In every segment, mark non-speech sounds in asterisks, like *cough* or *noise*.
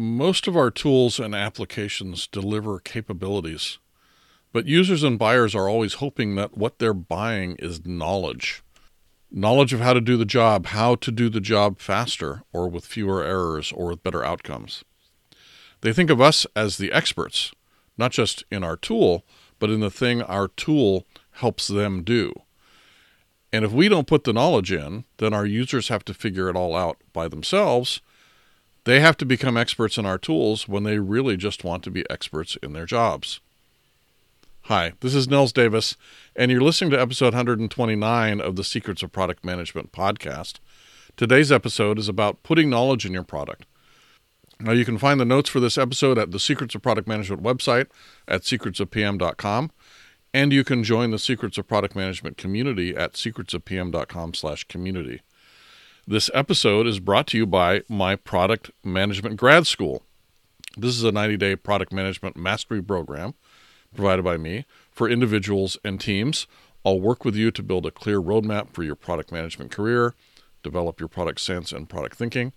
Most of our tools and applications deliver capabilities, but users and buyers are always hoping that what they're buying is knowledge knowledge of how to do the job, how to do the job faster or with fewer errors or with better outcomes. They think of us as the experts, not just in our tool, but in the thing our tool helps them do. And if we don't put the knowledge in, then our users have to figure it all out by themselves they have to become experts in our tools when they really just want to be experts in their jobs. Hi, this is Nils Davis, and you're listening to episode 129 of the Secrets of Product Management podcast. Today's episode is about putting knowledge in your product. Now, you can find the notes for this episode at the Secrets of Product Management website at secretsofpm.com, and you can join the Secrets of Product Management community at secretsofpm.com/community. This episode is brought to you by my Product Management Grad School. This is a 90 day product management mastery program provided by me for individuals and teams. I'll work with you to build a clear roadmap for your product management career, develop your product sense and product thinking,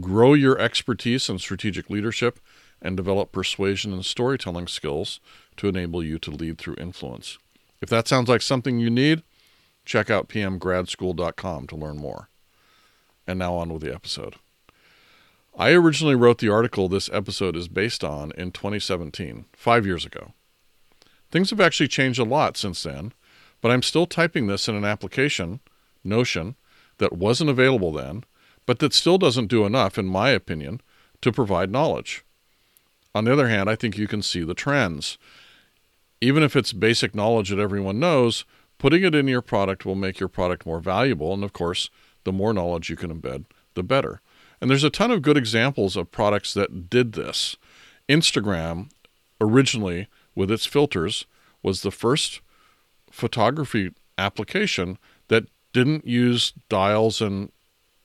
grow your expertise in strategic leadership, and develop persuasion and storytelling skills to enable you to lead through influence. If that sounds like something you need, check out pmgradschool.com to learn more. And now on with the episode. I originally wrote the article this episode is based on in 2017, five years ago. Things have actually changed a lot since then, but I'm still typing this in an application, Notion, that wasn't available then, but that still doesn't do enough, in my opinion, to provide knowledge. On the other hand, I think you can see the trends. Even if it's basic knowledge that everyone knows, putting it in your product will make your product more valuable and, of course, the more knowledge you can embed, the better. And there's a ton of good examples of products that did this. Instagram, originally with its filters, was the first photography application that didn't use dials and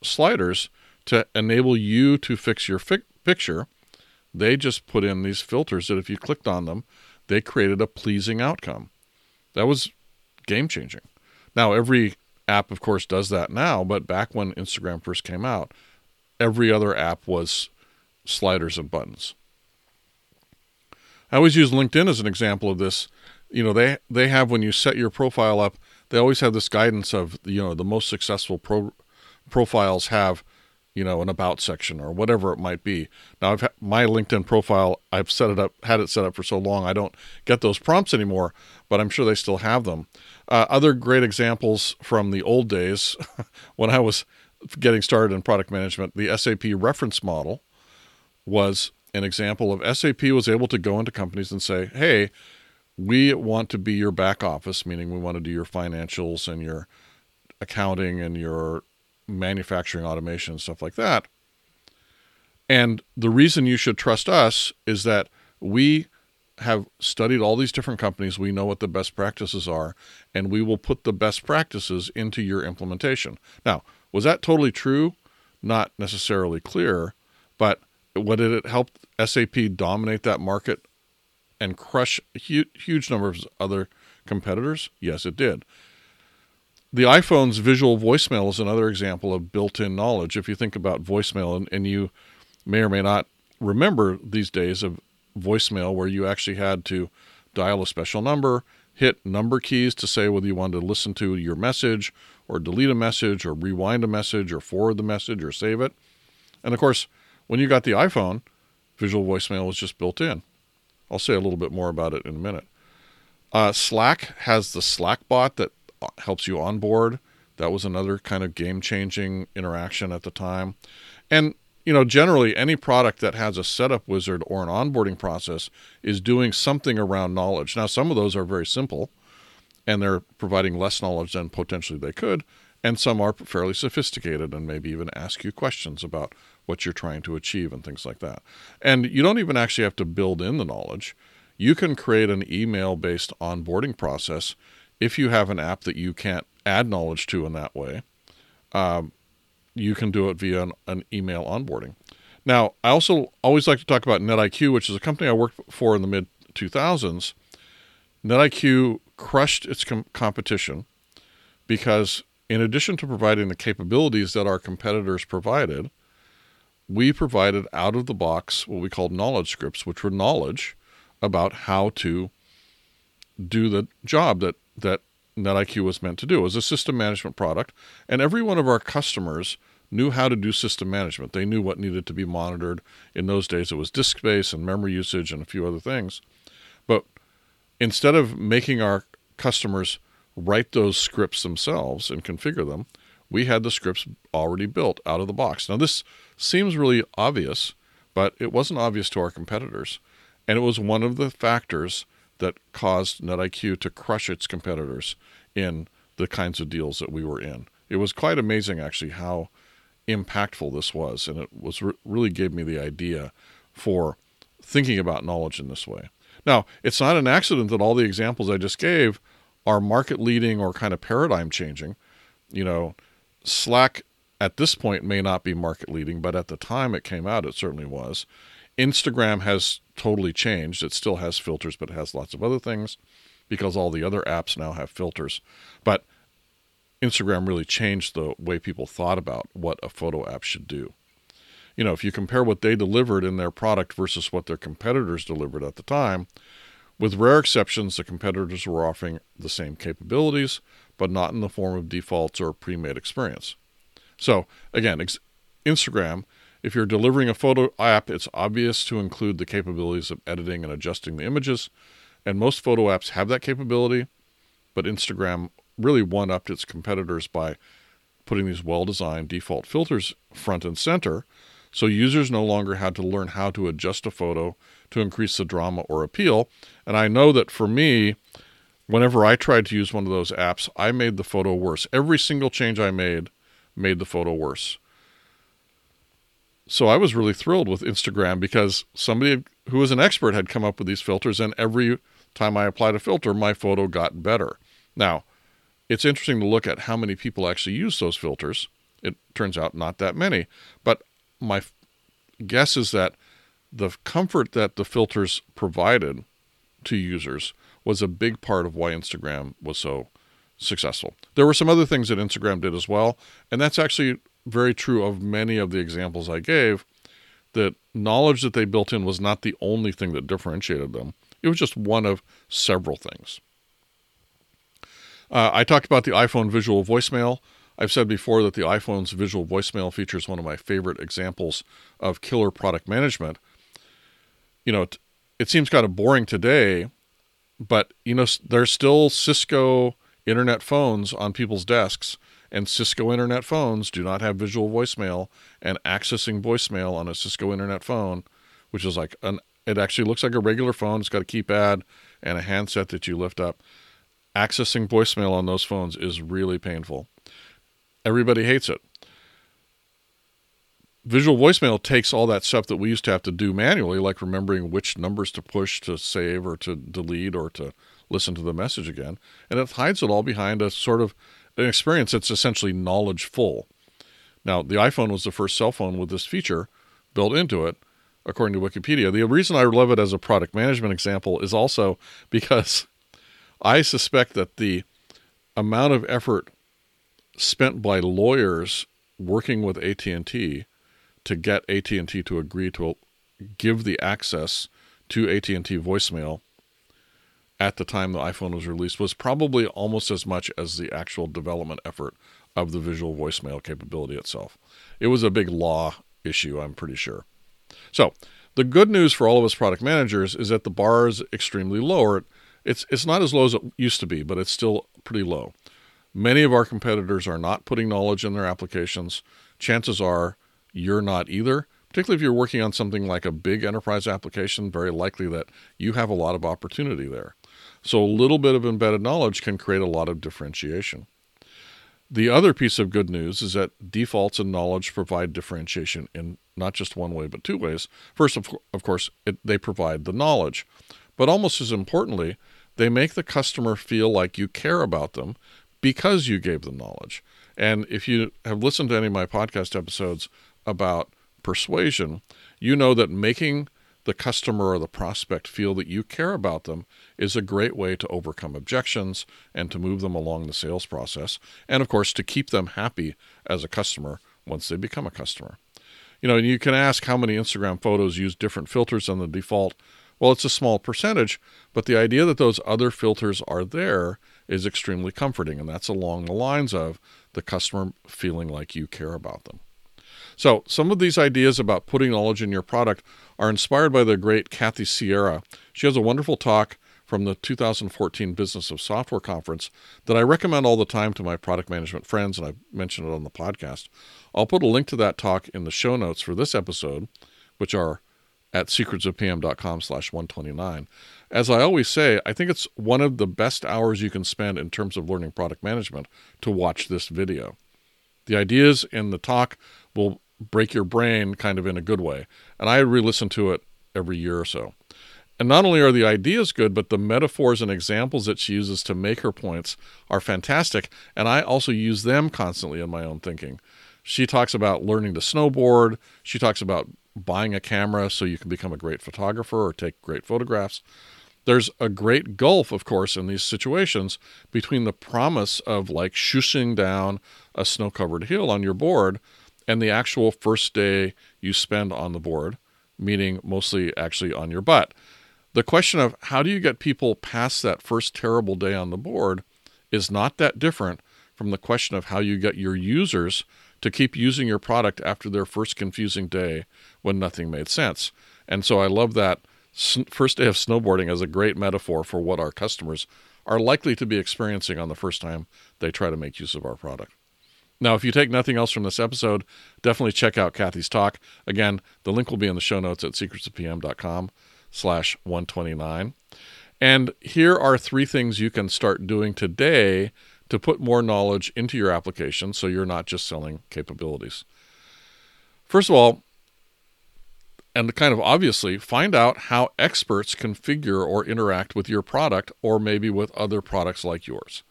sliders to enable you to fix your fi- picture. They just put in these filters that if you clicked on them, they created a pleasing outcome. That was game changing. Now, every app, of course, does that now, but back when Instagram first came out, every other app was sliders and buttons. I always use LinkedIn as an example of this. You know, they they have when you set your profile up, they always have this guidance of you know the most successful pro, profiles have you know an about section or whatever it might be. Now I've had my LinkedIn profile, I've set it up, had it set up for so long, I don't get those prompts anymore, but I'm sure they still have them. Uh, other great examples from the old days *laughs* when I was getting started in product management, the SAP reference model was an example of SAP was able to go into companies and say, hey, we want to be your back office, meaning we want to do your financials and your accounting and your manufacturing automation and stuff like that. And the reason you should trust us is that we have studied all these different companies. We know what the best practices are, and we will put the best practices into your implementation. Now, was that totally true? Not necessarily clear, but what did it help SAP dominate that market and crush huge, huge number of other competitors? Yes, it did. The iPhone's visual voicemail is another example of built in knowledge. If you think about voicemail, and, and you may or may not remember these days of voicemail where you actually had to dial a special number, hit number keys to say whether you wanted to listen to your message or delete a message or rewind a message or forward the message or save it. And of course, when you got the iPhone, visual voicemail was just built in. I'll say a little bit more about it in a minute. Uh, Slack has the Slack bot that helps you onboard. That was another kind of game changing interaction at the time. And you know, generally any product that has a setup wizard or an onboarding process is doing something around knowledge. Now, some of those are very simple and they're providing less knowledge than potentially they could, and some are fairly sophisticated and maybe even ask you questions about what you're trying to achieve and things like that. And you don't even actually have to build in the knowledge. You can create an email based onboarding process if you have an app that you can't add knowledge to in that way. Um, you can do it via an, an email onboarding. Now, I also always like to talk about NetIQ, which is a company I worked for in the mid 2000s. NetIQ crushed its com- competition because, in addition to providing the capabilities that our competitors provided, we provided out of the box what we called knowledge scripts, which were knowledge about how to do the job that that NetIQ was meant to do. It was a system management product, and every one of our customers knew how to do system management. They knew what needed to be monitored. In those days, it was disk space and memory usage and a few other things. But instead of making our customers write those scripts themselves and configure them, we had the scripts already built out of the box. Now, this seems really obvious, but it wasn't obvious to our competitors. And it was one of the factors that caused NetIQ to crush its competitors in the kinds of deals that we were in. It was quite amazing, actually, how impactful this was. And it was re- really gave me the idea for thinking about knowledge in this way. Now, it's not an accident that all the examples I just gave are market leading or kind of paradigm changing. You know, Slack at this point may not be market leading, but at the time it came out, it certainly was. Instagram has totally changed. It still has filters, but it has lots of other things because all the other apps now have filters. But Instagram really changed the way people thought about what a photo app should do. You know, if you compare what they delivered in their product versus what their competitors delivered at the time, with rare exceptions, the competitors were offering the same capabilities, but not in the form of defaults or pre made experience. So, again, ex- Instagram, if you're delivering a photo app, it's obvious to include the capabilities of editing and adjusting the images. And most photo apps have that capability, but Instagram really one upped its competitors by putting these well designed default filters front and center. So users no longer had to learn how to adjust a photo to increase the drama or appeal. And I know that for me, whenever I tried to use one of those apps, I made the photo worse. Every single change I made made the photo worse. So I was really thrilled with Instagram because somebody who was an expert had come up with these filters, and every time I applied a filter, my photo got better. Now, it's interesting to look at how many people actually use those filters. It turns out not that many, but my guess is that the comfort that the filters provided to users was a big part of why Instagram was so successful. There were some other things that Instagram did as well, and that's actually very true of many of the examples I gave. That knowledge that they built in was not the only thing that differentiated them. It was just one of several things. Uh, I talked about the iPhone visual voicemail. I've said before that the iPhone's visual voicemail feature is one of my favorite examples of killer product management. You know, it, it seems kind of boring today, but you know, there's still Cisco internet phones on people's desks, and Cisco internet phones do not have visual voicemail. And accessing voicemail on a Cisco internet phone, which is like an, it actually looks like a regular phone. It's got a keypad and a handset that you lift up. Accessing voicemail on those phones is really painful. Everybody hates it. Visual voicemail takes all that stuff that we used to have to do manually, like remembering which numbers to push to save or to delete or to listen to the message again, and it hides it all behind a sort of an experience that's essentially knowledge full. Now, the iPhone was the first cell phone with this feature built into it, according to Wikipedia. The reason I love it as a product management example is also *laughs* because I suspect that the amount of effort spent by lawyers working with AT&T to get AT&T to agree to give the access to AT&T voicemail at the time the iPhone was released was probably almost as much as the actual development effort of the visual voicemail capability itself. It was a big law issue, I'm pretty sure. So, the good news for all of us product managers is that the bar is extremely low. It's it's not as low as it used to be, but it's still pretty low. Many of our competitors are not putting knowledge in their applications. Chances are you're not either. Particularly if you're working on something like a big enterprise application, very likely that you have a lot of opportunity there. So a little bit of embedded knowledge can create a lot of differentiation. The other piece of good news is that defaults and knowledge provide differentiation in not just one way, but two ways. First, of, of course, it, they provide the knowledge, but almost as importantly, they make the customer feel like you care about them because you gave them knowledge. And if you have listened to any of my podcast episodes about persuasion, you know that making the customer or the prospect feel that you care about them is a great way to overcome objections and to move them along the sales process. And of course, to keep them happy as a customer once they become a customer. You know, you can ask how many Instagram photos use different filters than the default. Well, it's a small percentage, but the idea that those other filters are there is extremely comforting. And that's along the lines of the customer feeling like you care about them. So, some of these ideas about putting knowledge in your product are inspired by the great Kathy Sierra. She has a wonderful talk from the 2014 Business of Software Conference that I recommend all the time to my product management friends, and I've mentioned it on the podcast. I'll put a link to that talk in the show notes for this episode, which are at secretsofpm.com slash 129. As I always say, I think it's one of the best hours you can spend in terms of learning product management to watch this video. The ideas in the talk will break your brain kind of in a good way, and I re listen to it every year or so. And not only are the ideas good, but the metaphors and examples that she uses to make her points are fantastic, and I also use them constantly in my own thinking. She talks about learning to snowboard, she talks about buying a camera so you can become a great photographer or take great photographs. There's a great gulf, of course, in these situations between the promise of like shushing down a snow covered hill on your board and the actual first day you spend on the board, meaning mostly actually on your butt. The question of how do you get people past that first terrible day on the board is not that different from the question of how you get your users to keep using your product after their first confusing day when nothing made sense. And so I love that first day of snowboarding as a great metaphor for what our customers are likely to be experiencing on the first time they try to make use of our product. Now, if you take nothing else from this episode, definitely check out Kathy's talk. Again, the link will be in the show notes at secretsofpm.com slash 129. And here are three things you can start doing today to put more knowledge into your application so you're not just selling capabilities. First of all, and kind of obviously, find out how experts configure or interact with your product or maybe with other products like yours.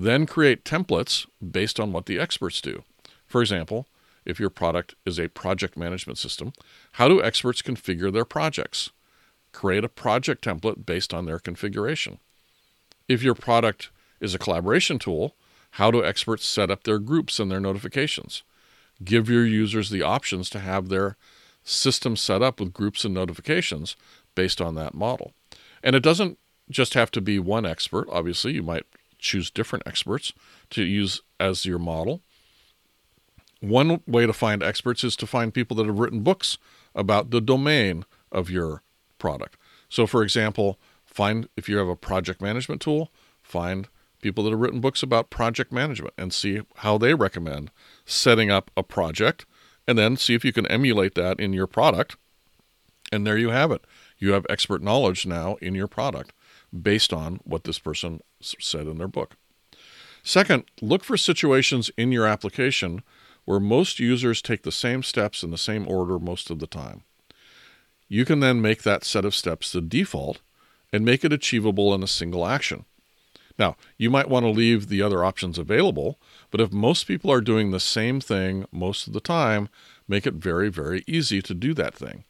Then create templates based on what the experts do. For example, if your product is a project management system, how do experts configure their projects? Create a project template based on their configuration. If your product is a collaboration tool, how do experts set up their groups and their notifications? Give your users the options to have their system set up with groups and notifications based on that model. And it doesn't just have to be one expert. Obviously, you might choose different experts to use as your model. One way to find experts is to find people that have written books about the domain of your product. So, for example, find if you have a project management tool, find people that have written books about project management and see how they recommend setting up a project, and then see if you can emulate that in your product. And there you have it. You have expert knowledge now in your product based on what this person said in their book. Second, look for situations in your application where most users take the same steps in the same order most of the time. You can then make that set of steps the default and make it achievable in a single action. Now, you might want to leave the other options available, but if most people are doing the same thing most of the time, make it very, very easy to do that thing.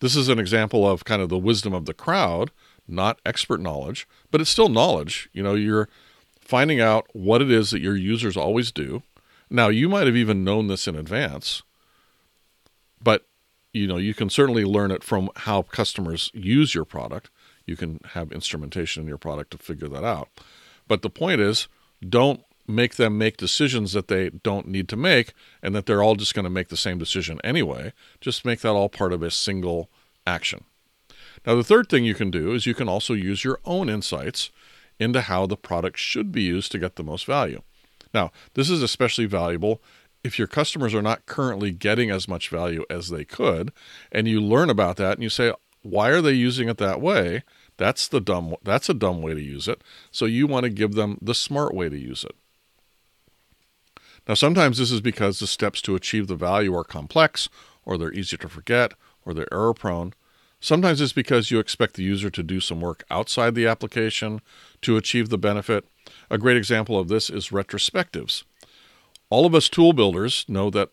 This is an example of kind of the wisdom of the crowd not expert knowledge, but it's still knowledge. You know, you're finding out what it is that your users always do. Now, you might have even known this in advance, but you know, you can certainly learn it from how customers use your product. You can have instrumentation in your product to figure that out. But the point is, don't make them make decisions that they don't need to make and that they're all just going to make the same decision anyway. Just make that all part of a single action. Now, the third thing you can do is you can also use your own insights into how the product should be used to get the most value. Now, this is especially valuable if your customers are not currently getting as much value as they could, and you learn about that and you say, why are they using it that way? That's the dumb that's a dumb way to use it. So you want to give them the smart way to use it. Now sometimes this is because the steps to achieve the value are complex or they're easy to forget or they're error prone. Sometimes it's because you expect the user to do some work outside the application to achieve the benefit. A great example of this is retrospectives. All of us tool builders know that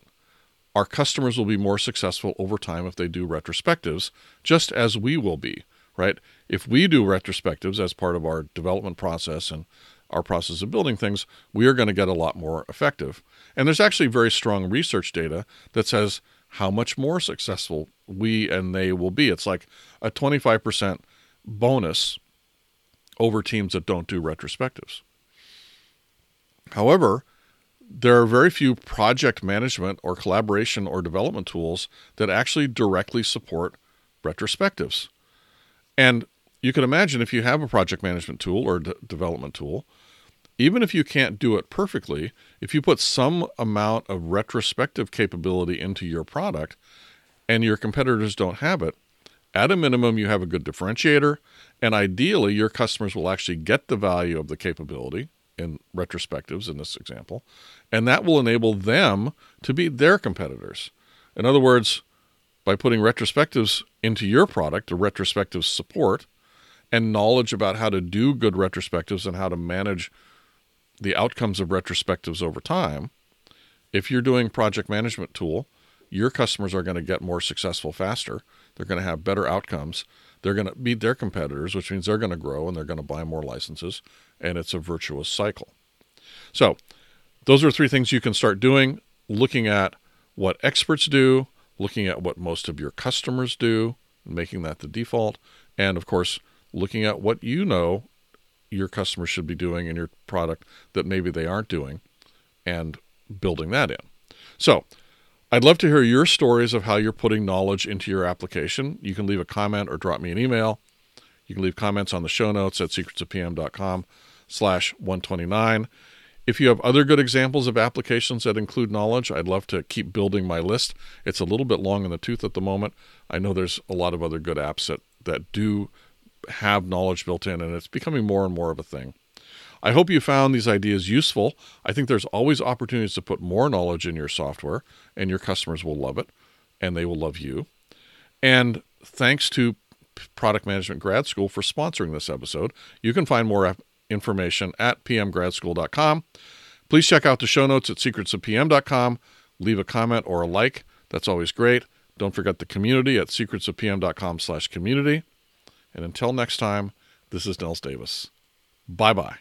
our customers will be more successful over time if they do retrospectives, just as we will be, right? If we do retrospectives as part of our development process and our process of building things, we are going to get a lot more effective. And there's actually very strong research data that says how much more successful we and they will be. It's like a 25% bonus over teams that don't do retrospectives. However, there are very few project management or collaboration or development tools that actually directly support retrospectives. And you can imagine if you have a project management tool or d- development tool, even if you can't do it perfectly, if you put some amount of retrospective capability into your product and your competitors don't have it, at a minimum, you have a good differentiator. And ideally, your customers will actually get the value of the capability in retrospectives in this example, and that will enable them to beat their competitors. In other words, by putting retrospectives into your product, the retrospective support, and knowledge about how to do good retrospectives and how to manage the outcomes of retrospectives over time, if you're doing project management tool, your customers are going to get more successful faster. They're going to have better outcomes. They're going to beat their competitors, which means they're going to grow and they're going to buy more licenses, and it's a virtuous cycle. So, those are three things you can start doing looking at what experts do, looking at what most of your customers do, making that the default, and of course, looking at what you know your customers should be doing in your product that maybe they aren't doing and building that in. So, I'd love to hear your stories of how you're putting knowledge into your application. You can leave a comment or drop me an email. You can leave comments on the show notes at secretsofpm.com slash 129. If you have other good examples of applications that include knowledge, I'd love to keep building my list. It's a little bit long in the tooth at the moment. I know there's a lot of other good apps that, that do have knowledge built in, and it's becoming more and more of a thing. I hope you found these ideas useful. I think there's always opportunities to put more knowledge in your software, and your customers will love it, and they will love you. And thanks to Product Management Grad School for sponsoring this episode. You can find more information at pmgradschool.com. Please check out the show notes at secretsofpm.com. Leave a comment or a like. That's always great. Don't forget the community at secretsofpm.com slash community. And until next time, this is Nils Davis. Bye bye.